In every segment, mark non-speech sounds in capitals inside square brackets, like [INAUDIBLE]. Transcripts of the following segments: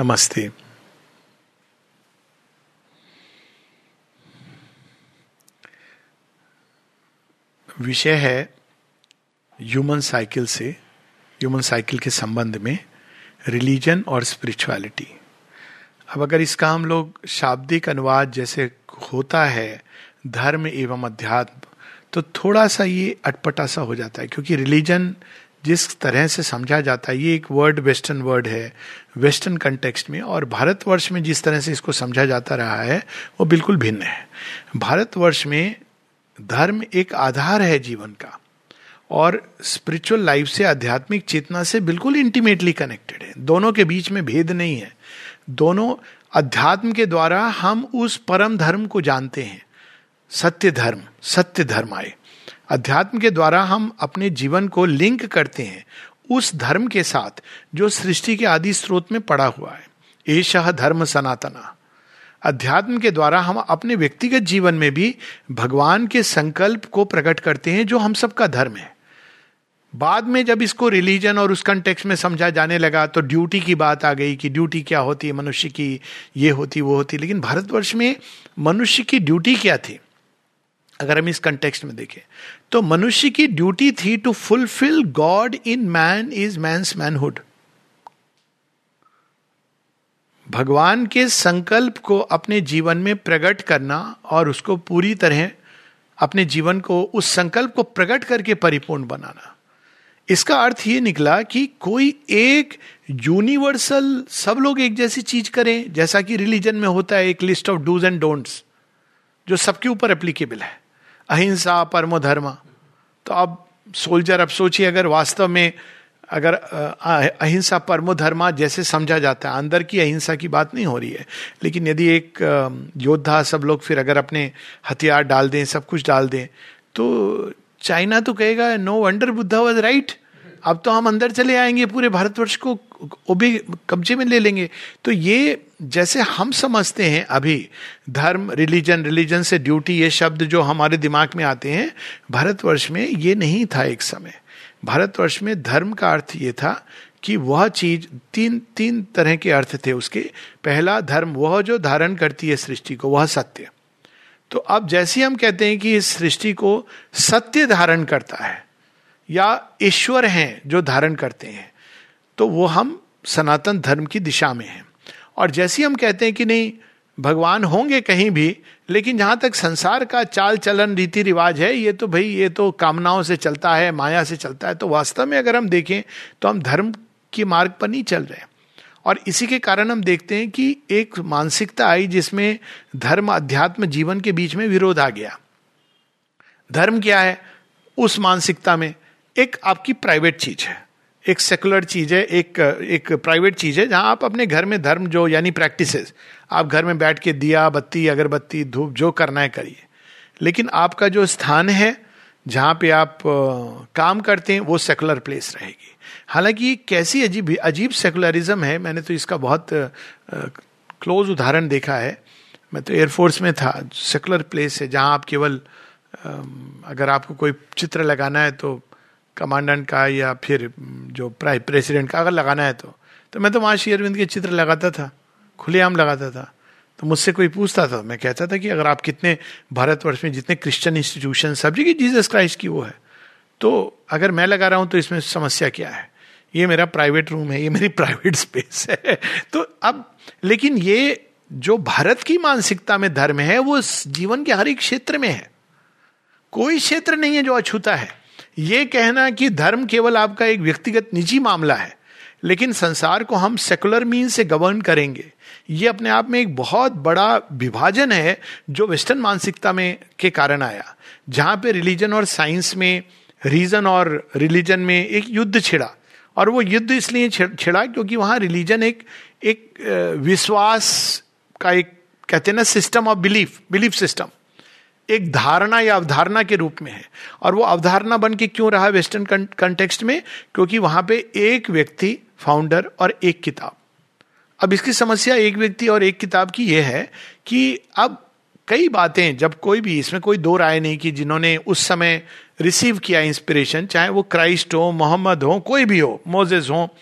नमस्ते। विषय है ह्यूमन साइकिल से, ह्यूमन साइकिल के संबंध में रिलीजन और स्पिरिचुअलिटी। अब अगर इसका हम लोग शाब्दिक अनुवाद जैसे होता है, धर्म एवं अध्यात्म तो थोड़ा सा ये अटपटा सा हो जाता है, क्योंकि रिलीजन जिस तरह से समझा जाता है, ये एक वर्ड वेस्टर्न वर्ड है वेस्टर्न कंटेक्स्ट में, और भारतवर्ष में जिस तरह से इसको समझा जाता रहा है, वो बिल्कुल भिन्न है। भारतवर्ष में धर्म एक आधार है जीवन का, और स्पिरिचुअल लाइफ से आध्यात्मिक चेतना से बिल्कुल इंटीमेटली कनेक्टेड है। दोनों के बीच में भेद नहीं है। दोनों अध्यात्म के द्वारा हम उस परम धर्म को जानते हैं। सत्य धर्म सत्य धर्म आए। अध्यात्म के द्वारा हम अपने जीवन को लिंक करते हैं उस धर्म के साथ जो सृष्टि के आदि स्रोत में पड़ा हुआ है। एशह धर्म सनातना। अध्यात्म के द्वारा हम अपने व्यक्तिगत जीवन में भी भगवान के संकल्प को प्रकट करते हैं जो हम सबका धर्म है। बाद में जब इसको रिलीजन और उस कंटेक्स में समझा जाने लगा तो ड्यूटी की बात आ गई कि ड्यूटी क्या होती है मनुष्य की ये होती, वो होती। लेकिन भारतवर्ष में मनुष्य की ड्यूटी क्या थी? अगर हम इस कंटेक्स्ट में देखें तो मनुष्य की ड्यूटी थी to fulfil God in man is man's manhood भगवान के संकल्प को अपने जीवन में प्रकट करना और उसको पूरी तरह अपने जीवन को, उस संकल्प को प्रकट करके परिपूर्ण बनाना। इसका अर्थ ये निकला कि कोई एक यूनिवर्सल सब लोग एक जैसी चीज़ करें, जैसा कि रिलीजन में होता है, एक list of dos and don'ts जो सबके ऊपर एप्लीकेबल है। अहिंसा परमो धर्म। तो अब सोल्जर अब सोचिए, अगर वास्तव में अगर अहिंसा परमो धर्मा जैसे समझा जाता है, अंदर की अहिंसा की बात नहीं हो रही है। लेकिन यदि एक योद्धा, सब लोग फिर अगर अपने हथियार डाल दें, सब कुछ डाल दें तो चाइना तो कहेगा no wonder Buddha was right अब तो हम अंदर चले आएँगे पूरे भारतवर्ष को भी कब्जे में ले लेंगे। तो ये जैसे हम समझते हैं अभी, धर्म रिलीजन रिलीजन से ड्यूटी ये शब्द जो हमारे दिमाग में आते हैं, भारतवर्ष में ये नहीं था एक समय। भारतवर्ष में धर्म का अर्थ ये था कि वह चीज़ तीन तीन तरह के अर्थ थे उसके। पहला धर्म, वह जो धारण करती है सृष्टि को, वह सत्य। तो अब जैसे हम कहते हैं कि इस सृष्टि को सत्य धारण करता है, या ईश्वर हैं जो धारण करते हैं तो वो हम सनातन धर्म की दिशा में हैं। और जैसे हम कहते हैं कि नहीं, भगवान होंगे कहीं भी, लेकिन जहाँ तक संसार का चाल चलन रीति रिवाज है, ये तो भाई, ये तो कामनाओं से चलता है, माया से चलता है तो वास्तव में अगर हम देखें तो हम धर्म के मार्ग पर नहीं चल रहे और इसी के कारण हम देखते हैं कि एक मानसिकता आई जिसमें धर्म अध्यात्म जीवन के बीच में विरोध आ गया। धर्म क्या है? उस मानसिकता में एक आपकी प्राइवेट चीज़ है। एक सेकुलर चीज़ है, एक एक प्राइवेट चीज़ है, जहाँ आप अपने घर में धर्म जो, यानी प्रैक्टिसेस आप घर में बैठ के दिया, बत्ती, अगरबत्ती, धूप, जो करना है करिए। लेकिन आपका जो स्थान है, जहाँ पे आप काम करते हैं, वो सेकुलर प्लेस रहेगी। हालाँकि कैसी अजीब अजीब सेकुलरिज्म है, मैंने तो इसका बहुत क्लोज उदाहरण देखा है। मैं तो एयरफोर्स में था सेकुलर प्लेस है, जहाँ आप केवल अगर आपको कोई चित्र लगाना है तो कमांडेंट का या फिर जो प्रेसिडेंट का अगर लगाना है तो। तो मैं तो वहाँ अरविंद के चित्र लगाता था, खुलेआम लगाता था। तो मुझसे कोई पूछता था, मैं कहता था कि अगर आप कितने भारतवर्ष में जितने क्रिश्चियन इंस्टीट्यूशन सब जगह जीसस क्राइस्ट की वो है। तो अगर मैं लगा रहा हूँ तो इसमें समस्या क्या है? ये मेरा प्राइवेट रूम है, ये मेरी [LAUGHS] प्राइवेट स्पेस है। तो अब, लेकिन ये जो भारत की मानसिकता में धर्म है, वो जीवन के हर एक क्षेत्र में है। कोई क्षेत्र नहीं है जो अछूता है। ये कहना कि धर्म केवल आपका एक व्यक्तिगत निजी मामला है, लेकिन संसार को हम सेकुलर मीन से गवर्न करेंगे। ये अपने आप में एक बहुत बड़ा विभाजन है जो वेस्टर्न मानसिकता में के कारण आया, जहाँ पे रिलीजन और साइंस में रीजन और रिलीजन में एक युद्ध छिड़ा। और वो युद्ध इसलिए छिड़ा क्योंकि वहाँ रिलीजन एक एक विश्वास का एक, कहते हैं ना system of belief belief system एक धारणा या अवधारणा के रूप में है। और वो अवधारणा बन के क्यों रहा वेस्टर्न कंटेक्स्ट में? क्योंकि वहाँ पे एक व्यक्ति फाउंडर और एक किताब। अब इसकी समस्या एक व्यक्ति और एक किताब की यह है कि अब कई बातें, जब कोई भी, इसमें कोई दो राय नहीं कि जिन्होंने उस समय रिसीव किया इंस्पिरेशन चाहे वो क्राइस्ट हो मोहम्मद हो, कोई भी हो मोजेस हो,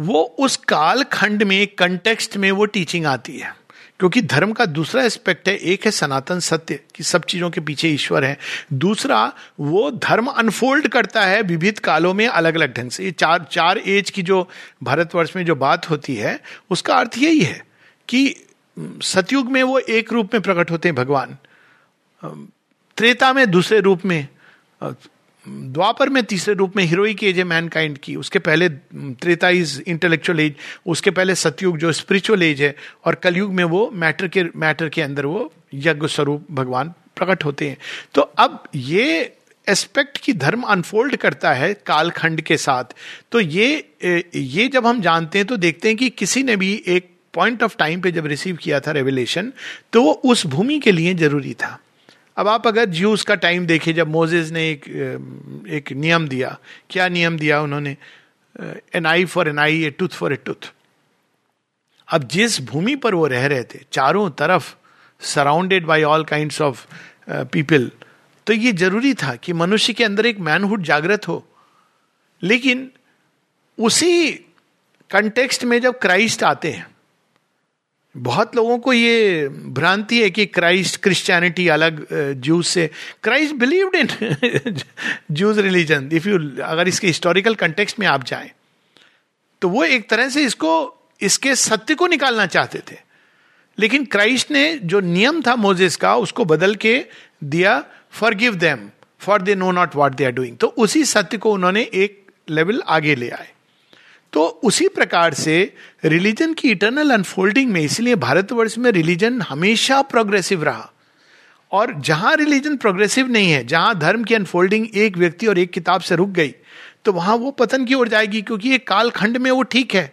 वो उस काल खंड में कंटेक्स्ट में वो टीचिंग आती है। क्योंकि धर्म का दूसरा एस्पेक्ट है, एक है सनातन सत्य, कि सब चीज़ों के पीछे ईश्वर है। दूसरा, वो धर्म अनफोल्ड करता है विविध कालों में अलग अलग ढंग से। ये चार चार एज की जो भारतवर्ष में जो बात होती है, उसका अर्थ यही है कि सतयुग में वो एक रूप में प्रकट होते हैं भगवान। त्रेता में दूसरे रूप में द्वापर में तीसरे रूप में हीरोइक एज है मैनकाइंड की। उसके पहले त्रेता इज़ इंटेलेक्चुअल एज उसके पहले सतयुग जो स्पिरिचुअल एज है और कलयुग में वो मैटर के मैटर के अंदर वो यज्ञ स्वरूप भगवान प्रकट होते हैं। तो अब ये एस्पेक्ट की धर्म अनफोल्ड करता है कालखंड के साथ। तो ये ये जब हम जानते हैं तो देखते हैं कि किसी ने भी एक पॉइंट ऑफ़ टाइम पे जब रिसीव किया था रेवलेशन तो वो उस भूमि के लिए ज़रूरी था। अब आप अगर ज्यूस का टाइम देखें, जब मोजेज ने एक एक नियम दिया। क्या नियम दिया उन्होंने? An eye for an eye a tooth for a tooth अब जिस भूमि पर वो रह रहे थे, चारों तरफ़ surrounded by all kind of people तो ये ज़रूरी था कि मनुष्य के अंदर एक मैनहुड जागृत हो। लेकिन उसी कंटेक्स्ट में जब क्राइस्ट आते हैं बहुत लोगों को ये भ्रांति है कि क्राइस्ट, क्रिश्चियनिटी अलग जूस से। Christ believed in Jews religion if you अगर इसके हिस्टोरिकल कंटेक्स्ट में आप जाएँ तो वो एक तरह से इसको, इसके सत्य को निकालना चाहते थे। लेकिन क्राइस्ट ने जो नियम था मोजेस का, उसको बदल के दिया forgive them for they know not what they are doing तो उसी सत्य को उन्होंने एक लेवल आगे ले आए। तो उसी प्रकार से रिलीजन की इटर्नल अनफोल्डिंग में, इसलिए भारतवर्ष में रिलीजन हमेशा प्रोग्रेसिव रहा। और जहाँ रिलीजन प्रोग्रेसिव नहीं है, जहाँ धर्म की अनफोल्डिंग एक व्यक्ति और एक किताब से रुक गई तो वहाँ वो पतन की ओर जाएगी, क्योंकि एक कालखंड में वो ठीक है।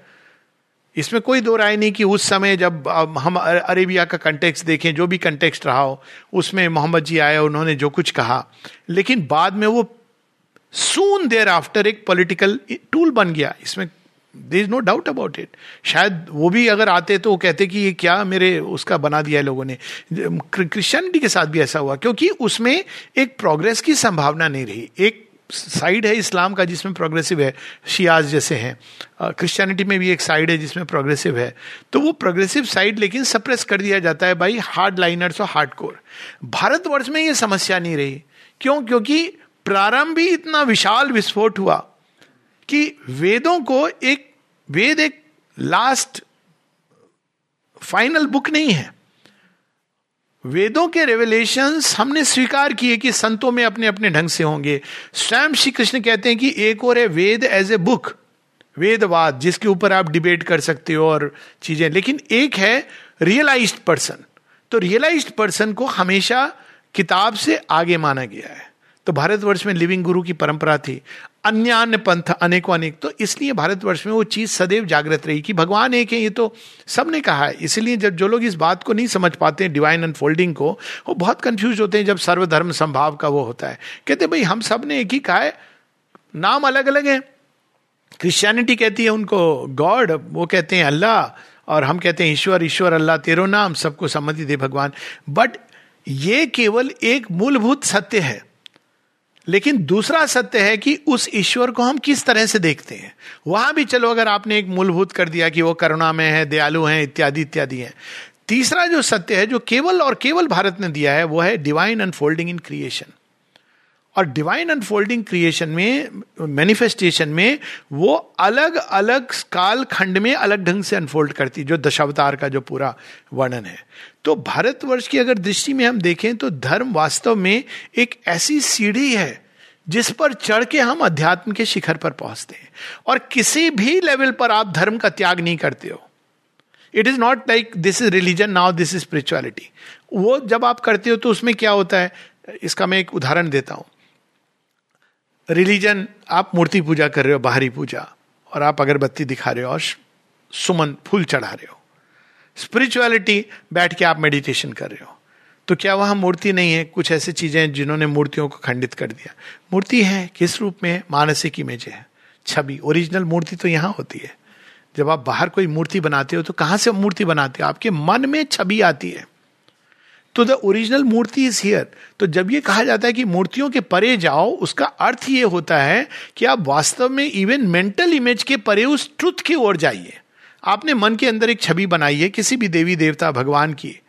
इसमें कोई दो राय नहीं कि उस समय जब हम अरेबिया का कंटेक्स्ट देखें, जो भी कंटेक्स्ट रहा हो, उसमें मोहम्मद जी आए, उन्होंने जो कुछ कहा। लेकिन बाद में वो सून देर आफ्टर एक पॉलिटिकल टूल बन गया, इसमें there is no doubt about it शायद वो भी अगर आते तो वो कहते कि ये क्या मेरे उसका बना दिया है लोगों ने। क्रिश्चियनिटी के साथ भी ऐसा हुआ, क्योंकि उसमें एक प्रोग्रेस की संभावना नहीं रही। एक साइड है इस्लाम का जिसमें प्रोग्रेसिव है, शियाज जैसे हैं। क्रिश्चियनिटी में भी एक साइड है जिसमें प्रोग्रेसिव है। तो वो प्रोग्रेसिव साइड लेकिन सप्रेस कर दिया जाता है भाई हार्ड लाइनर्स और हार्ड कोर भारतवर्ष में ये समस्या नहीं रही। क्यों? क्योंकि प्रारंभ ही इतना विशाल विस्फोट हुआ। कि वेदों को एक, वेद एक लास्ट फाइनल बुक नहीं है। वेदों के रेवलेशन हमने स्वीकार किए कि संतों में अपने अपने ढंग से होंगे। स्वयं श्री कृष्ण कहते हैं कि एक और है वेद एज ए बुक वेदवाद, जिसके ऊपर आप डिबेट कर सकते हो और चीज़ें। लेकिन एक है रियलाइज्ड पर्सन तो रियलाइज्ड पर्सन को हमेशा किताब से आगे माना गया है। तो भारतवर्ष में लिविंग गुरु की परंपरा थी। अन्य अन्य पंथ, अनेकों अनेक। तो इसलिए भारतवर्ष में वो चीज़ सदैव जागृत रही कि भगवान एक है, ये तो सबने कहा है। इसलिए जब जो लोग इस बात को नहीं समझ पाते हैं डिवाइन अनफोल्डिंग को, वो बहुत कंफ्यूज होते हैं जब सर्वधर्म संभाव का वो होता है। कहते भाई, हम सबने एक ही कहा है। नाम अलग अलग है। क्रिश्चियनिटी कहती है उनको, गॉड वो कहते हैं, अल्लाह और हम कहते हैं, ईश्वर ईश्वर अल्लाह तेरो नाम सबको सम्मति दे भगवान। बट ये केवल एक मूलभूत सत्य है। लेकिन दूसरा सत्य है कि उस ईश्वर को हम किस तरह से देखते हैं। वहाँ भी चलो, अगर आपने एक मूलभूत कर दिया कि वो करुणा में है, दयालु है, इत्यादि इत्यादि है। तीसरा जो सत्य है, जो केवल और केवल भारत ने दिया है, वो है डिवाइन अनफोल्डिंग इन क्रिएशन और डिवाइन अनफोल्डिंग क्रिएशन में मैनिफेस्टेशन में, वो अलग अलग काल खंड में अलग ढंग से अनफोल्ड करती, जो दशावतार का जो पूरा वर्णन है। तो भारतवर्ष की अगर दृष्टि में हम देखें तो धर्म वास्तव में एक ऐसी सीढ़ी है, जिस पर चढ़ के हम अध्यात्म के शिखर पर पहुँचते हैं। और किसी भी लेवल पर आप धर्म का त्याग नहीं करते हो। It is not like this is religion now this is spirituality वो जब आप करते हो तो उसमें क्या होता है? इसका मैं एक उदाहरण देता हूँ। रिलीजन आप मूर्ति पूजा कर रहे हो, बाहरी पूजा, और आप अगरबत्ती दिखा रहे हो, और सुमन फूल चढ़ा रहे हो। स्पिरिचुअलिटी बैठ के आप मेडिटेशन कर रहे हो। तो क्या वहाँ मूर्ति नहीं है? कुछ ऐसी चीज़ें जिन्होंने मूर्तियों को खंडित कर दिया। मूर्ति है, किस रूप में मानसिक इमेज है, छवि। ओरिजिनल मूर्ति तो यहाँ होती है। जब आप बाहर कोई मूर्ति बनाते हो तो कहाँ से मूर्ति बनाते हो? आपके मन में छवि आती है। तो द ओरिजिनल मूर्ति इज़ हियर तो जब ये कहा जाता है कि मूर्तियों के परे जाओ, उसका अर्थ ये होता है कि आप वास्तव में इवन मेंटल इमेज के परे उस ट्रुथ की ओर जाइए। आपने मन के अंदर एक छवि बनाई है, किसी भी देवी, देवता, भगवान की।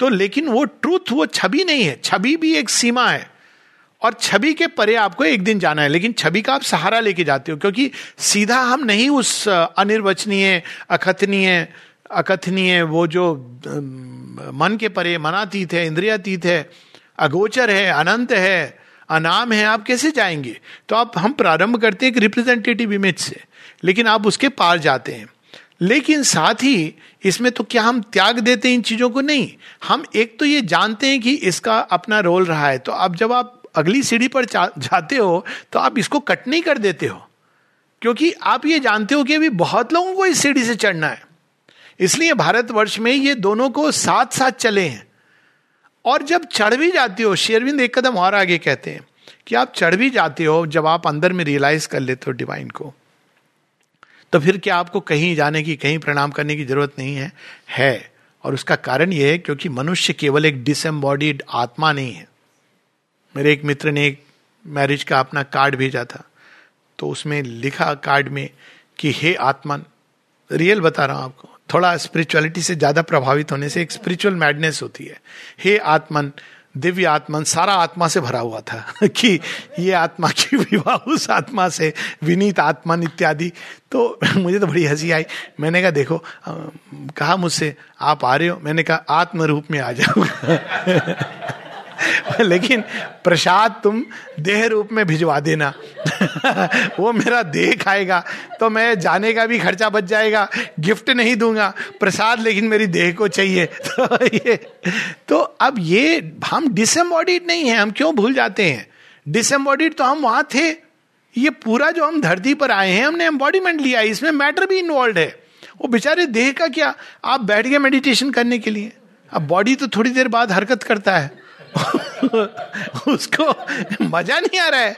तो लेकिन वो ट्रुथ वो छवि नहीं है। छवि भी एक सीमा है। और छवि के परे आपको एक दिन जाना है, लेकिन छवि का आप सहारा लेके जाते हो, क्योंकि सीधा हम नहीं उस, अनिर्वचनीय, अकथनीय अकथनीय वो जो मन के परे मनातीत है, इंद्रियातीत है, अगोचर है, अनंत है, अनाम है, आप कैसे जाएँगे? तो आप, हम प्रारंभ करते हैं एक रिप्रेजेंटेटिव इमेज से, लेकिन आप उसके पार जाते हैं। लेकिन साथ ही, इसमें तो क्या हम त्याग देते हैं इन चीज़ों को? नहीं। हम एक तो ये जानते हैं कि इसका अपना रोल रहा है तो अब जब आप अगली सीढ़ी पर जाते हो तो आप इसको कट नहीं कर देते हो। क्योंकि आप ये जानते हो कि अभी बहुत लोगों को इस सीढ़ी से चढ़ना है। इसलिए भारतवर्ष में ये दोनों को साथ साथ चले हैं। और जब चढ़ भी जाते हो शेरविंद एक कदम और आगे कहते हैं कि आप चढ़ भी जाते हो, जब आप अंदर में रियलाइज़ कर लेते हो डिवाइन को। तो फिर क्या आपको कहीं जाने की, कहीं प्रणाम करने की ज़रूरत नहीं है? है। और उसका कारण यह है क्योंकि मनुष्य केवल एक डिसम्बॉडीड आत्मा नहीं है। मेरे एक मित्र ने एक मैरिज का अपना कार्ड भेजा था। तो उसमें लिखा कार्ड में कि, हे आत्मन रियल बता रहा हूँ आपको थोड़ा स्पिरिचुअलिटी से ज़्यादा प्रभावित होने से एक स्पिरिचुअल मैडनेस होती है। हे आत्मन, दिव्य आत्मन, सारा आत्मा से भरा हुआ था [LAUGHS] कि ये आत्मा की [LAUGHS] विवाह, उस आत्मा से विनीत आत्मन इत्यादि। तो [LAUGHS] मुझे तो बड़ी हँसी आई। मैंने कहा, देखो कहा मुझसे, आप आ रहे हो? मैंने कहा आत्म रूप में आ जाओ [LAUGHS] लेकिन प्रसाद तुम देह रूप में भिजवा देना। [LAUGHS] वो मेरा देह खाएगा तो मैं जाने का भी खर्चा बच जाएगा, गिफ्ट नहीं दूँगा, प्रसाद लेकिन मेरी देह को चाहिए। [LAUGHS] तो ये तो अब ये, हम डिसम्बॉडीड नहीं है, हम क्यों भूल जाते हैं? डिसम्बॉडीड तो हम वहाँ थे। ये पूरा जो हम धरती पर आए हैं, हमने एम्बॉडीमेंट लिया इसमें मैटर भी इन्वॉल्व है। वो बेचारे देह का क्या? आप बैठ गए मेडिटेशन करने के लिए। अब बॉडी तो थोड़ी देर बाद हरकत करता है। [LAUGHS] उसको मज़ा नहीं आ रहा है।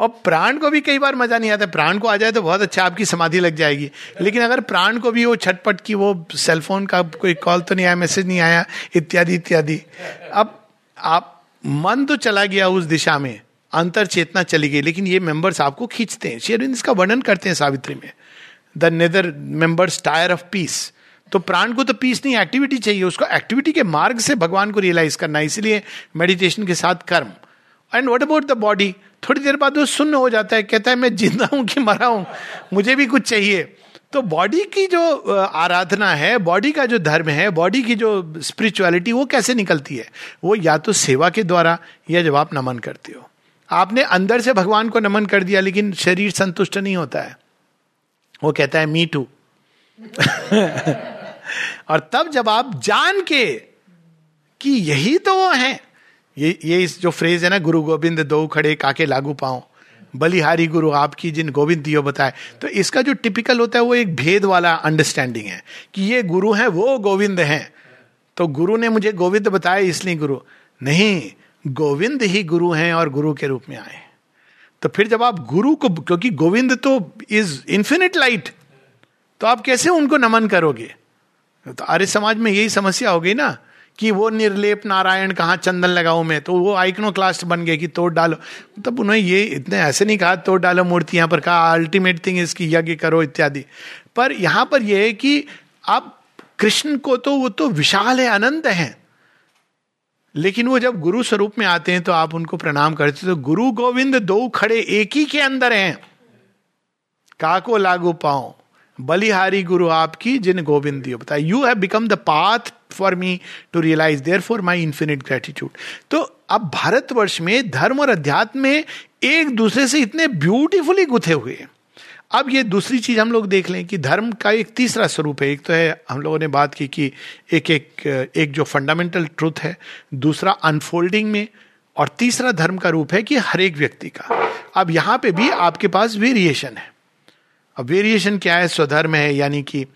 और प्राण को भी कई बार मज़ा नहीं आता। प्राण को आ जाए तो बहुत अच्छा आपकी समाधि लग जाएगी। लेकिन अगर प्राण को भी वो छटपट की वो सेलफोन का कोई कॉल तो नहीं आया मैसेज नहीं आया, इत्यादि इत्यादि। अब आप, मन तो चला गया उस दिशा में, अंतर चेतना चली गई, लेकिन ये मेंबर्स आपको खींचते हैं। शेरविंद इसका वर्णन करते हैं सावित्री में। The nether members tire of peace. तो प्राण को तो पीस नहीं एक्टिविटी चाहिए। उसको एक्टिविटी के मार्ग से भगवान को रियलाइज़ करना है, इसलिए मेडिटेशन के साथ कर्म। And what about the body थोड़ी देर बाद वो सुन्न हो जाता है, कहता है, मैं ज़िंदा हूँ कि मरा हूँ, मुझे भी कुछ चाहिए। तो बॉडी की जो आराधना है बॉडी का जो धर्म है बॉडी की जो स्पिरिचुअलिटी वो कैसे निकलती है? वो या तो सेवा के द्वारा, या जब आप नमन करते हो। आपने अंदर से भगवान को नमन कर दिया, लेकिन शरीर संतुष्ट नहीं होता है। वो कहता है मी टू [LAUGHS] और तब जब आप जान के कि यही तो वो है, ये ये इस जो फ्रेज है ना, गुरु गोविंद दो खड़े काके लागू पाओ बलिहारी गुरु आपकी जिन गोविंद दियो बताए तो इसका जो टिपिकल होता है वो एक भेद वाला अंडरस्टैंडिंग है कि ये गुरु है, वो गोविंद है। तो गुरु ने मुझे गोविंद बताया, इसलिए गुरु। नहीं, गोविंद ही गुरु हैं और गुरु के रूप में आए। तो फिर जब आप गुरु को, क्योंकि गोविंद तो इज़ इंफिनिट लाइट तो आप कैसे उनको नमन करोगे? तो आर्य समाज में यही समस्या हो गई ना कि वो निर्लेप नारायण कहाँ चंदन लगाऊ मैं? तो वो आइकनो क्लास बन गए कि तोड़ डालो। तब उन्होंने ये इतने ऐसे नहीं कहा, तोड़ डालो मूर्ति यहाँ पर, कहा अल्टीमेट थिंग इसकी यज्ञ करो इत्यादि। पर यहाँ पर यह है कि आप कृष्ण को तो वो तो विशाल है, अनंत है। लेकिन वो जब गुरु स्वरूप में आते हैं तो आप उनको प्रणाम करते तो गुरु गोविंद दो खड़े एक ही के अंदर हैं। काको लागू पाओ बलिहारी गुरु आपकी जिन गोविंद दियो बताए you have become the path for me to realise therefore my infinite gratitude तो अब भारतवर्ष में धर्म और अध्यात्म में एक दूसरे से इतने ब्यूटीफुली गुथे हुए अब ये दूसरी चीज़ हम लोग देख लें कि धर्म का एक तीसरा स्वरूप है। एक तो है, हम लोगों ने बात की कि एक एक एक जो फंडामेंटल ट्रूथ है, दूसरा अनफोल्डिंग में, और तीसरा धर्म का रूप है कि हर एक व्यक्ति का। अब यहाँ पे भी आपके पास वेरिएशन है। अब वेरिएशन क्या है? स्वधर्म है यानी कि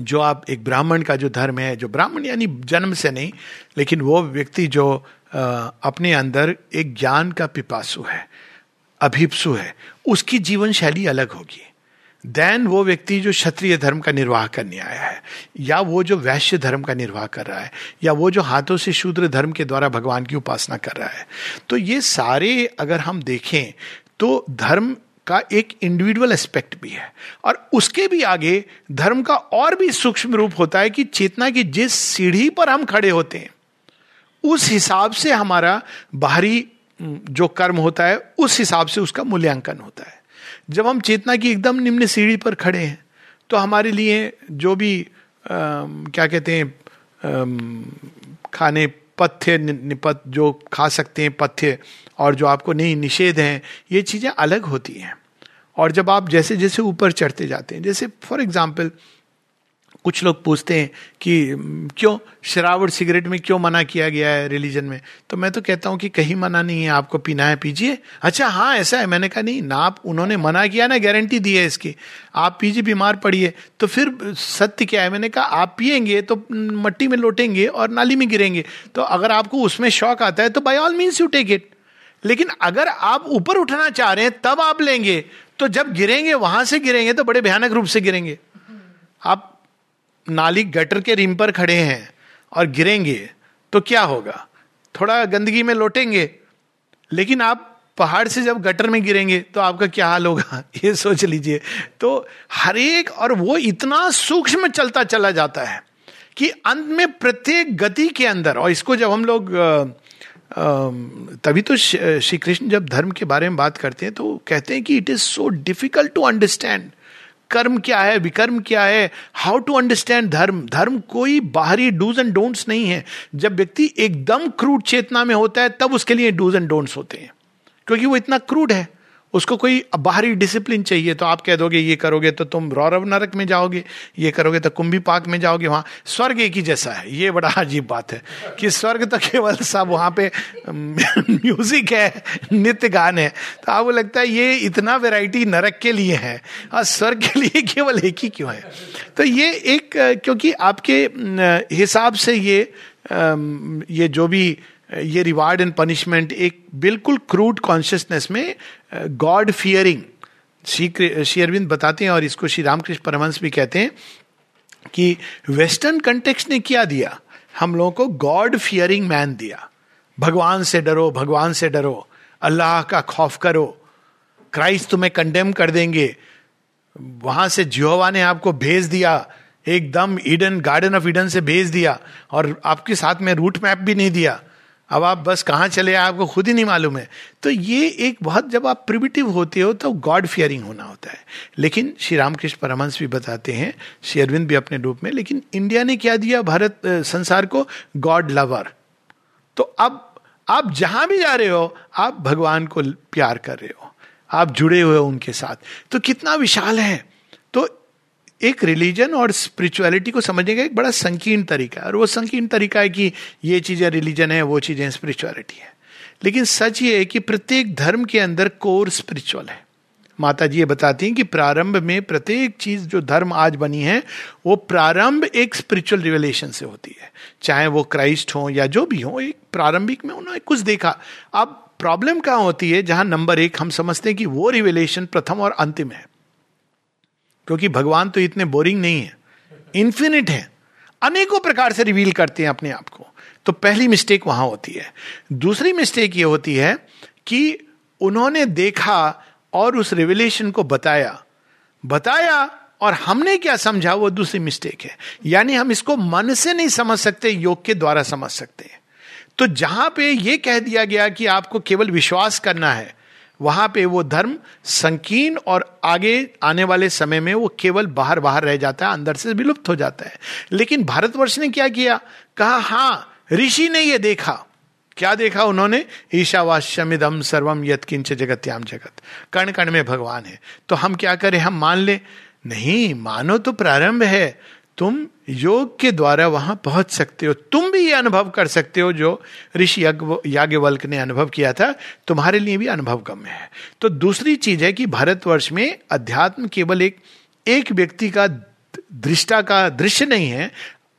जो आप एक ब्राह्मण का जो धर्म है जो ब्राह्मण यानी जन्म से नहीं लेकिन वो व्यक्ति जो आ, अपने अंदर एक ज्ञान का पिपासु है अभिप्सु है उसकी जीवन शैली अलग होगी। देन वो व्यक्ति जो क्षत्रिय धर्म का निर्वाह करने आया है या वो जो वैश्य धर्म का निर्वाह कर रहा है या वो जो हाथों से शूद्र धर्म के द्वारा भगवान की उपासना कर रहा है। तो ये सारे अगर हम देखें तो धर्म का एक इंडिविजुअल एस्पेक्ट भी है। और उसके भी आगे धर्म का और भी सूक्ष्म रूप होता है कि चेतना की जिस सीढ़ी पर हम खड़े होते हैं उस हिसाब से हमारा बाहरी जो कर्म होता है उस हिसाब से उसका मूल्यांकन होता है। जब हम चेतना की एकदम निम्न सीढ़ी पर खड़े हैं तो हमारे लिए जो भी आ, क्या कहते हैं आ, खाने पथ्य निपथ जो खा सकते हैं पथ्य और जो आपको नहीं निषेध हैं, ये चीज़ें अलग होती हैं। और जब आप जैसे जैसे ऊपर चढ़ते जाते हैं, जैसे फॉर एग्ज़ाम्पल कुछ लोग पूछते हैं कि क्यों शराब और सिगरेट में क्यों मना किया गया है रिलीजन में? तो मैं तो कहता हूँ कि कहीं मना नहीं है, आपको पीना है, पीजिए। अच्छा हाँ ऐसा है। मैंने कहा, नहीं, ना, आप, उन्होंने मना किया ना गारंटी दी है इसकी। आप पीजिए, बीमार पड़िए। तो फिर सत्य क्या है? मैंने कहा, आप पियेंगे तो मट्टी में लौटेंगे और नाली में गिरेंगे। तो अगर आपको उसमें शौक आता है तो by all means you take it लेकिन अगर आप ऊपर उठना चाह रहे हैं, तब आप लेंगे। तो जब गिरेंगे, वहाँ से गिरेंगे तो बड़े भयानक रूप से गिरेंगे। आप नाली गटर के रिम पर खड़े हैं और गिरेंगे तो क्या होगा? थोड़ा गंदगी में लौटेंगे, लेकिन आप पहाड़ से जब गटर में गिरेंगे तो आपका क्या हाल होगा? [LAUGHS] ये सोच लीजिए। तो हर एक और वो इतना सूक्ष्म चलता चला जाता है कि अंत में प्रत्येक गति के अंदर, और इसको जब हम लोग तभी तो श्री कृष्ण जब धर्म के बारे में बात करते हैं तो कहते हैं कि it is so difficult to understand कर्म क्या है, विकर्म क्या है हाउ टू अंडरस्टैंड धर्म? धर्म कोई बाहरी डूज एंड डोंट्स नहीं है। जब व्यक्ति एकदम क्रूड चेतना में होता है, तब उसके लिए डूज एंड डोंट्स होते हैं। क्योंकि वो इतना क्रूड है। उसको कोई बाहरी डिसिप्लिन चाहिए तो आप कह दोगे, ये करोगे तो तुम रौरव नरक में जाओगे, ये करोगे तो कुंभी पाक में जाओगे। वहाँ स्वर्ग एक ही जैसा है। ये बड़ा अजीब बात है कि स्वर्ग तो केवल सब वहाँ पे म्यूज़िक [LAUGHS] है, नित्य गान है। तो आपको लगता है ये इतना वेराइटी नरक के लिए है और स्वर्ग के लिए [LAUGHS] केवल एक ही क्यों है? तो ये एक, क्योंकि आपके हिसाब से ये ये जो भी ये रिवार्ड एंड पनिशमेंट एक बिल्कुल क्रूड कॉन्शियसनेस में गॉड फियरिंग श्री श्री अरविंद बताते हैं और इसको श्री रामकृष्ण परमहंस भी कहते हैं कि वेस्टर्न कंटेक्स ने क्या दिया? हम लोगों को गॉड फियरिंग मैन दिया। भगवान से डरो, भगवान से डरो। अल्लाह का खौफ करो। क्राइस्ट तुम्हें कंडेम कर देंगे। वहाँ से जियोवा ने आपको भेज दिया। एकदम ईडन गार्डन ऑफ़ ईडन से भेज दिया। और आपके साथ में रूट मैप भी नहीं दिया। अब आप बस कहाँ चले, आपको खुद ही नहीं मालूम है। तो ये एक बहुत जब आप प्रिमिटिव होते हो तो गॉड फियरिंग होना होता है। लेकिन श्री रामकृष्ण परमहंस भी बताते हैं, श्री अरविंद भी अपने रूप में, लेकिन इंडिया ने क्या दिया? भारत संसार को गॉड लवर तो अब, आप जहाँ भी जा रहे हो, आप भगवान को प्यार कर रहे हो। आप जुड़े हुए हो उनके साथ। तो कितना विशाल है। तो एक रिलीजन और स्पिरिचुअलिटी को समझने का एक बड़ा संकीर्ण तरीका है। और वो संकीर्ण तरीका है कि ये चीज़ें रिलीजन है, वो चीज़ें स्पिरिचुअलिटी है। लेकिन सच ये है कि प्रत्येक धर्म के अंदर कोर स्पिरिचुअल है। माता जी ये बताती हैं कि प्रारंभ में प्रत्येक चीज़ जो धर्म आज बनी है, वो प्रारंभ एक स्पिरिचुअल रिवेलेशन से होती है। चाहे वो क्राइस्ट हो या जो भी हो, एक प्रारंभिक में उन्होंने कुछ देखा। अब प्रॉब्लम कहाँ होती है, जहाँ नंबर एक हम समझते हैं कि वो रिवेलेशन प्रथम और अंतिम है। क्योंकि भगवान तो इतने बोरिंग नहीं है। इन्फिनिट है। अनेकों प्रकार से रिवील करते हैं अपने आप को। तो पहली मिस्टेक वहाँ होती है। दूसरी मिस्टेक ये होती है कि उन्होंने देखा और उस रिविलेशन को बताया। बताया और हमने क्या समझा वो दूसरी मिस्टेक है। यानी हम इसको मन से नहीं समझ सकते, योग के द्वारा समझ सकते हैं। तो जहाँ पे ये कह दिया गया कि आपको केवल विश्वास करना है वहाँ पे वो धर्म संकीर्ण और आगे आने वाले समय में वो केवल बाहर बाहर रह जाता है, अंदर से विलुप्त हो जाता है। लेकिन भारतवर्ष ने क्या किया? कहा हाँ ऋषि ने ये देखा। क्या देखा उन्होंने? ईशावास्यमिदम सर्वम यत किंच जगत्याम जगत। कण कण में भगवान है। तो हम क्या करें? हम मान ले, नहीं, मानो तो प्रारंभ है। तुम योग के द्वारा वहाँ पहुँच सकते हो। तुम भी ये अनुभव कर सकते हो जो ऋषि याज्ञवल्क ने अनुभव किया था। तुम्हारे लिए भी अनुभव कम है। तो दूसरी चीज़ है कि भारतवर्ष में अध्यात्म केवल एक एक व्यक्ति का दृष्टा का दृश्य नहीं है,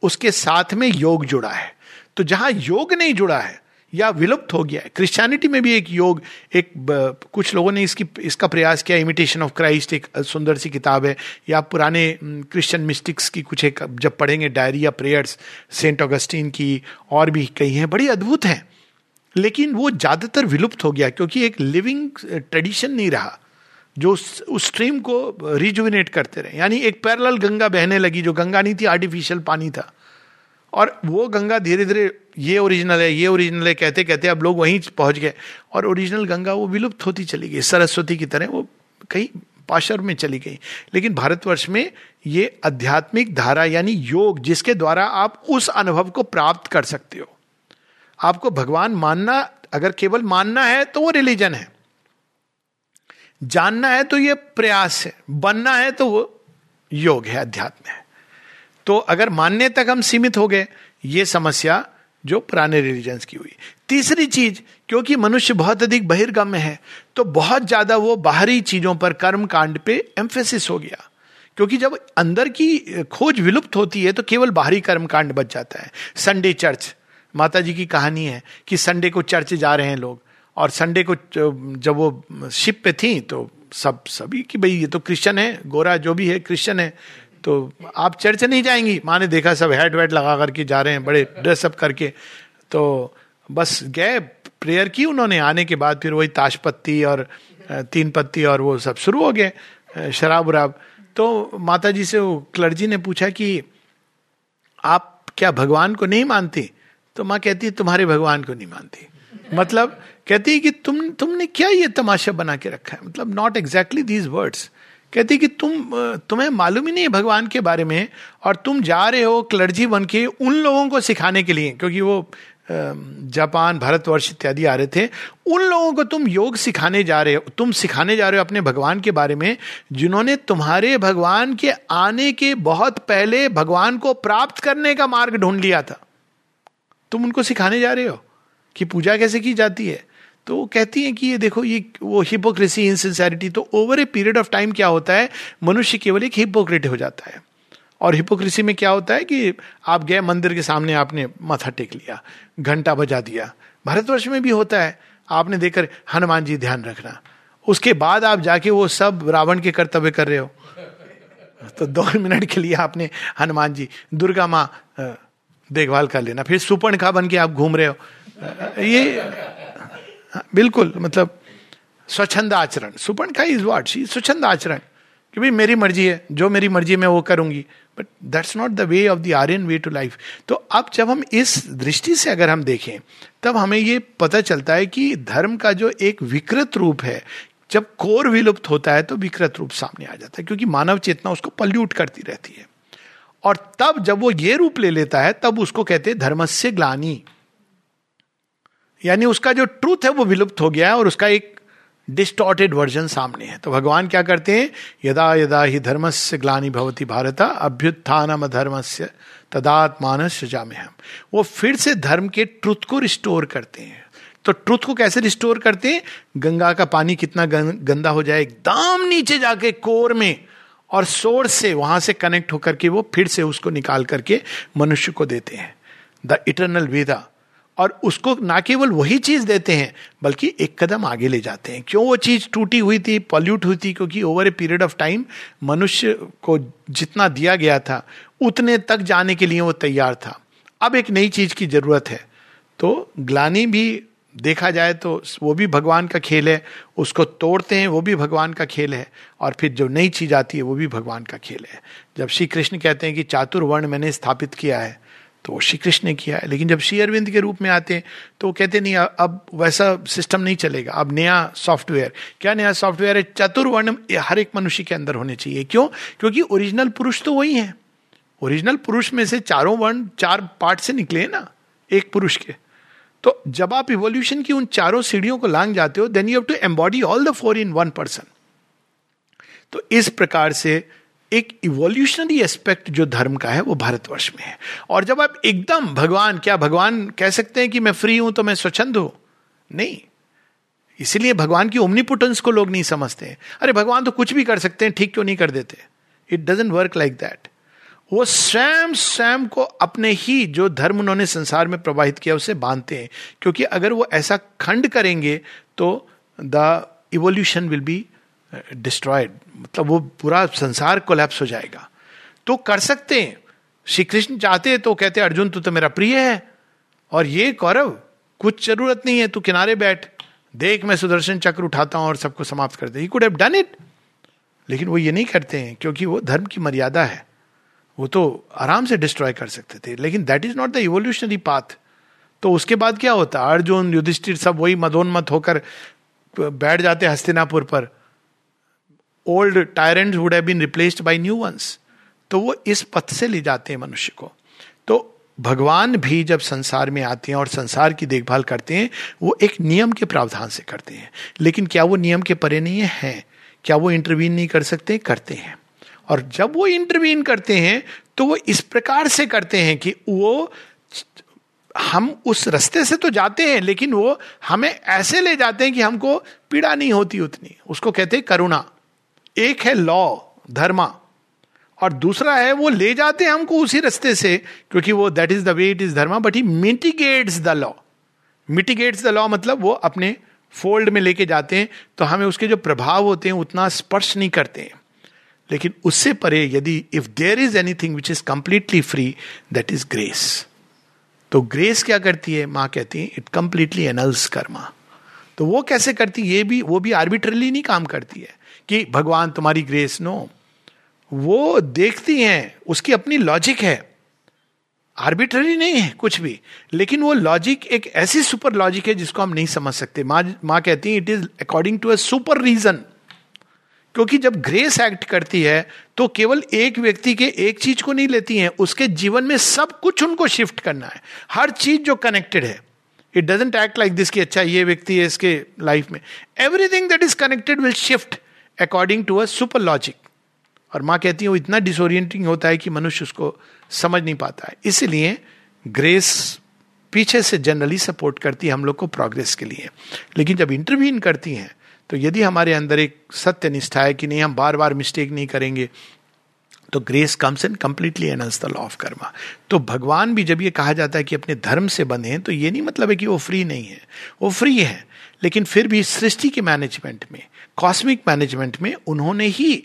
उसके साथ में योग जुड़ा है। तो जहाँ योग नहीं जुड़ा है या विलुप्त हो गया है। क्रिश्चियनिटी में भी एक योग, एक कुछ लोगों ने इसकी, इसका प्रयास किया। इमिटेशन ऑफ़ क्राइस्ट एक सुंदर सी किताब है। या पुराने क्रिश्चियन मिस्टिक्स की कुछ एक, जब पढ़ेंगे डायरी या प्रेयर्स सेंट ऑगस्टीन की और भी कई हैं, बड़ी अद्भुत हैं। लेकिन वो ज़्यादातर विलुप्त हो गया क्योंकि एक लिविंग ट्रेडिशन नहीं रहा, जो उस स्ट्रीम को रिजुविनेट करते रहे। यानी एक पैरल गंगा बहने लगी, जो गंगा नहीं थी आर्टिफिशियल पानी था। और वो गंगा धीरे धीरे, ये ओरिजिनल है, ये ओरिजिनल है, कहते कहते अब लोग वहीं पहुँच गए। और ओरिजिनल गंगा वो विलुप्त होती चली गई, सरस्वती की तरह वो कहीं पाशर में चली गई। लेकिन भारतवर्ष में ये आध्यात्मिक धारा यानी योग जिसके द्वारा आप उस अनुभव को प्राप्त कर सकते हो। आपको भगवान मानना, अगर केवल मानना है तो वो रिलीजन है। जानना है तो ये प्रयास है, बनना है तो वो योग है, अध्यात्म है। तो अगर मानने तक हम सीमित हो गए, ये समस्या जो पुराने रिलीजन्स की हुई। तीसरी चीज़, क्योंकि मनुष्य बहुत अधिक बहिर्गम्य है तो बहुत ज़्यादा वो बाहरी चीज़ों पर कर्म कांड पे एम्फेसिस हो गया। क्योंकि जब अंदर की खोज विलुप्त होती है तो केवल बाहरी कर्म कांड बच जाता है। संडे चर्च माता जी की कहानी है कि संडे को चर्च जा रहे हैं लोग, और संडे को जब वो शिप पे थी तो सब, सभी कि भाई, ये तो क्रिश्चियन है, गोरा जो भी है क्रिश्चियन है। तो आप चर्च नहीं जाएँगी। माँ ने देखा, सब हेड वेड लगा करके जा रहे हैं, बड़े ड्रेसअप करके। तो बस गए प्रेयर की उन्होंने। आने के बाद फिर वही ताश पत्ती और तीन पत्ती और वो सब शुरू हो गए शराब उराब। तो माता जी से वो क्लर्जी ने पूछा कि, आप क्या भगवान को नहीं मानती? तो माँ कहती है तुम्हारे भगवान को नहीं मानती। मतलब कहती है कि, तुम, तुमने क्या ये तमाशा बना के रखा है? मतलब नॉट एग्जैक्टली दीज वर्ड्स कहती कि तुम तुम्हें मालूम ही नहीं है भगवान के बारे में और तुम जा रहे हो क्लर्जी बन के उन लोगों को सिखाने के लिए, क्योंकि वो जापान, भारतवर्ष इत्यादि आ रहे थे। उन लोगों को तुम योग सिखाने जा रहे हो, तुम सिखाने जा रहे हो अपने भगवान के बारे में, जिन्होंने तुम्हारे भगवान के आने के बहुत पहले भगवान को प्राप्त करने का मार्ग ढूंढ लिया था। तुम उनको सिखाने जा रहे हो कि पूजा कैसे की जाती है? तो वो कहती हैं कि ये देखो, ये वो हिपोक्रेसी इनसिंसैरिटी तो over a period of time क्या होता है? मनुष्य केवल एक हिपोक्रेट हो जाता है। और हिपोक्रेसी में क्या होता है कि आप गए मंदिर के सामने, आपने माथा टेक लिया, घंटा बजा दिया। भारतवर्ष में भी होता है। आपने देखकर हनुमान जी ध्यान रखना। उसके बाद आप जाके वो सब रावण के कर्तव्य कर रहे हो। तो दो मिनट के लिए आपने हनुमान जी दुर्गा माँ देखभाल कर लेना। फिर सुपर्ण खा बन के आप घूम रहे हो। ये बिल्कुल मतलब स्वच्छंद आचरण। सुपर्ण का इज़ वॉट शी स्वच्छंद आचरण। कि भाई मेरी मर्ज़ी है, जो मेरी मर्ज़ी मैं वो करूँगी। But that's not the way of the Aryan way to life तो अब जब हम इस दृष्टि से अगर हम देखें, तब हमें ये पता चलता है कि धर्म का जो एक विकृत रूप है, जब कोर विलुप्त होता है तो विकृत रूप सामने आ जाता है, क्योंकि मानव चेतना उसको पल्यूट करती रहती है। और तब जब वो ये रूप ले लेता है, तब उसको कहते हैं धर्मस्य ग्लानी। यानी उसका जो ट्रूथ है वो विलुप्त हो गया है और उसका एक डिस्टॉर्टेड वर्जन सामने है। तो भगवान क्या करते हैं? यदा यदा ही धर्म से ग्लानी भवती भारत, अभ्युत्थानम धर्म से तदात्मान सजामे हम वो फिर से धर्म के ट्रुथ को रिस्टोर करते हैं। तो ट्रुथ को कैसे रिस्टोर करते हैं? गंगा का पानी कितना गंदा हो जाए, एकदम नीचे जाके कोर में और सोर्स से वहाँ से कनेक्ट होकर के वो फिर से उसको निकाल करके मनुष्य को देते हैं। द इटरनल वेदा और उसको ना केवल वही चीज़ देते हैं, बल्कि एक कदम आगे ले जाते हैं। क्यों वो चीज़ टूटी हुई थी पॉल्यूट हुई थी? क्योंकि over a period of time मनुष्य को जितना दिया गया था, उतने तक जाने के लिए वो तैयार था। अब एक नई चीज़ की ज़रूरत है। तो ग्लानी भी देखा जाए तो वो भी भगवान का खेल है, उसको तोड़ते हैं, वो भी भगवान का खेल है, और फिर जो नई चीज़ आती है, वो भी भगवान का खेल है। जब श्री कृष्ण कहते हैं कि चातुर्वर्ण मैंने स्थापित किया है तो वो श्री कृष्ण ने किया। है लेकिन जब श्री अरविंद के रूप में आते हैं तो वो कहते नहीं, अब वैसा सिस्टम नहीं चलेगा। अब नया सॉफ्टवेयर क्या नया सॉफ्टवेयर है? चतुर्वर्ण हर एक मनुष्य के अंदर होने चाहिए। क्यों? क्योंकि ओरिजिनल पुरुष तो वही है। ओरिजिनल पुरुष में से चारों वर्ण चार पार्ट से निकले ना, एक पुरुष के। तो जब आप इवोल्यूशन की उन चारों सीढ़ियों को लांग जाते हो then you have to embody all the four in one person तो इस प्रकार से एक इवोल्यूशनरी एस्पेक्ट जो धर्म का है, वो भारतवर्ष में है। और जब आप एकदम भगवान, क्या भगवान कह सकते हैं कि मैं फ्री हूँ तो मैं स्वच्छंद हूँ? नहीं। इसीलिए भगवान की ओमनीपुटेंस को लोग नहीं समझते हैं। अरे, भगवान तो कुछ भी कर सकते हैं, ठीक क्यों नहीं कर देते? It doesn't work like that वो स्वयं स्वयं को अपने ही जो धर्म उन्होंने संसार में प्रवाहित किया, उसे बांधते हैं। क्योंकि अगर वो ऐसा खंड करेंगे तो the evolution will be destroyed मतलब वो पूरा संसार कोलैप्स हो जाएगा। तो कर सकते हैं। श्री कृष्ण चाहते हैं तो कहते हैं, अर्जुन, तू तो मेरा प्रिय है। और ये कौरव, कुछ ज़रूरत नहीं है, तू किनारे बैठ। देख, मैं सुदर्शन चक्र उठाता हूँ और सबको समाप्त कर दे। कुड हैव डन इट लेकिन वो ये नहीं करते हैं, क्योंकि वो धर्म की मर्यादा है। वो तो आराम से डिस्ट्रॉय कर सकते थे। लेकिन that is not the evolutionary path तो उसके बाद क्या होता? अर्जुन, युधिष्ठिर सब वही मदोन्मत होकर बैठ जाते हस्तिनापुर पर। Old tyrant would have been replaced by new ones तो वो इस पथ से ले जाते हैं मनुष्य को। तो भगवान भी जब संसार में आते हैं और संसार की देखभाल करते हैं, वो एक नियम के प्रावधान से करते हैं। लेकिन क्या वो नियम के परे नहीं है? क्या वो इंटरवीन नहीं कर सकते? करते हैं। और जब वो इंटरवीन करते हैं तो वो इस प्रकार से करते हैं कि वो हम उस रास्ते से तो जाते हैं, लेकिन वो हमें ऐसे ले जाते हैं कि हमको पीड़ा नहीं होती उतनी। उसको कहते हैं करुणा। एक है लॉ, धर्मा, और दूसरा है वो ले जाते हैं हमको उसी रास्ते से, क्योंकि वो that is the way it is dharma but he mitigates the law mitigates the law मतलब वो अपने फोल्ड में लेके जाते हैं तो हमें उसके जो प्रभाव होते हैं उतना स्पर्श नहीं करते हैं। लेकिन उससे परे यदि if there is anything which is completely free that is grace तो ग्रेस क्या करती है? माँ कहती है इट कंप्लीटली एनल्स कर्मा तो वो कैसे करती ये भी, वो भी आर्बिट्रली नहीं काम करती है। कि भगवान तुम्हारी ग्रेस नो। वो देखती हैं, उसकी अपनी लॉजिक है। आर्बिट्ररी नहीं है कुछ भी, लेकिन वो लॉजिक एक ऐसी सुपर लॉजिक है जिसको हम नहीं समझ सकते। माँ माँ कहती है it is according to a super reason क्योंकि जब ग्रेस एक्ट करती है तो केवल एक व्यक्ति के एक चीज़ को नहीं लेती है, उसके जीवन में सब कुछ उनको शिफ्ट करना है। हर चीज़ जो कनेक्टेड है। It doesn't act like this कि अच्छा ये व्यक्ति है इसके लाइफ में। Everything that is connected will shift according to a super logic और माँ कहती है, वो इतना डिसोरिएंटिंग होता है कि मनुष्य उसको समझ नहीं पाता है। इसलिए ग्रेस पीछे से जनरली सपोर्ट करती है हम लोग को प्रोग्रेस के लिए। लेकिन जब इंटरवीन करती हैं तो यदि हमारे अंदर एक सत्य निष्ठा है कि नहीं, हम बार बार मिस्टेक नहीं करेंगे तो grace comes and completely annuls the law of karma तो भगवान भी जब ये कहा जाता है कि अपने धर्म से बंधे हैं तो ये नहीं मतलब है कि वो फ्री नहीं है। वो फ्री है, लेकिन फिर भी सृष्टि के मैनेजमेंट में कॉस्मिक मैनेजमेंट में उन्होंने ही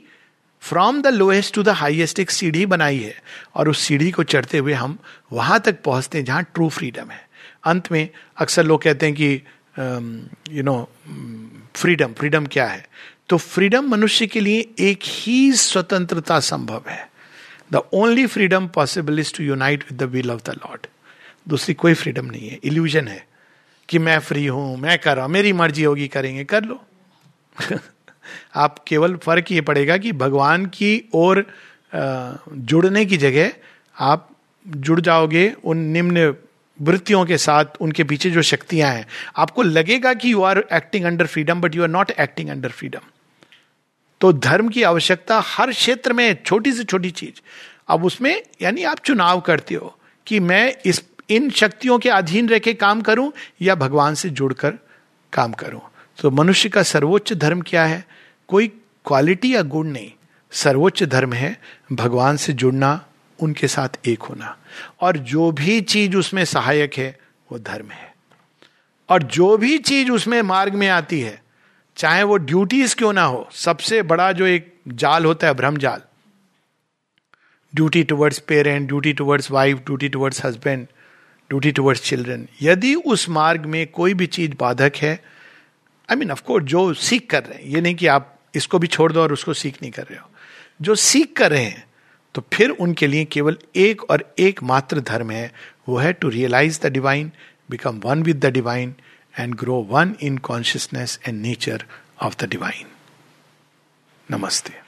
from the lowest to the highest एक सीढ़ी बनाई है। और उस सीढ़ी को चढ़ते हुए हम वहाँ तक पहुँचते हैं जहाँ ट्रू फ्रीडम है। अंत में अक्सर लोग कहते हैं कि यू नो फ्रीडम फ्रीडम क्या है? तो फ्रीडम मनुष्य के लिए एक ही स्वतंत्रता संभव है। The only freedom possible is to unite with the will of the lord दूसरी कोई फ्रीडम नहीं है। इल्यूजन है कि मैं फ्री हूँ, मैं कर रहा मेरी मर्ज़ी होगी, करेंगे, कर लो। [LAUGHS] आप केवल फ़र्क ये पड़ेगा कि भगवान की ओर जुड़ने की जगह आप जुड़ जाओगे, उन निम्न वृत्तियों के साथ उनके पीछे जो शक्तियाँ हैं। आपको लगेगा कि you are acting under freedom but you are not acting under freedom तो धर्म की आवश्यकता हर क्षेत्र में छोटी से छोटी चीज़। अब उसमें यानी आप चुनाव करते हो कि मैं इस, इन शक्तियों के अधीन रह के काम करूँ या भगवान से जुड़कर काम करूँ। तो मनुष्य का सर्वोच्च धर्म क्या है? कोई क्वालिटी या गुण नहीं। सर्वोच्च धर्म है भगवान से जुड़ना, उनके साथ एक होना। और जो भी चीज़ उसमें सहायक है, वो धर्म है। और जो भी चीज़ उसमें मार्ग में आती है, चाहे वो ड्यूटीज़ क्यों ना हो, सबसे बड़ा जो एक जाल होता है भ्रम जाल। Duty towards parent duty towards wife duty towards husband duty towards children यदि उस मार्ग में कोई भी चीज़ बाधक है आई मीन ऑफकोर्स जो सीख कर रहे हैं, ये नहीं कि आप इसको भी छोड़ दो और उसको सीख नहीं कर रहे हो। जो सीख कर रहे हैं तो फिर उनके लिए केवल एक और एक मात्र धर्म है, वो है to realise the divine become one with the divine and grow one in consciousness and nature of the divine नमस्ते।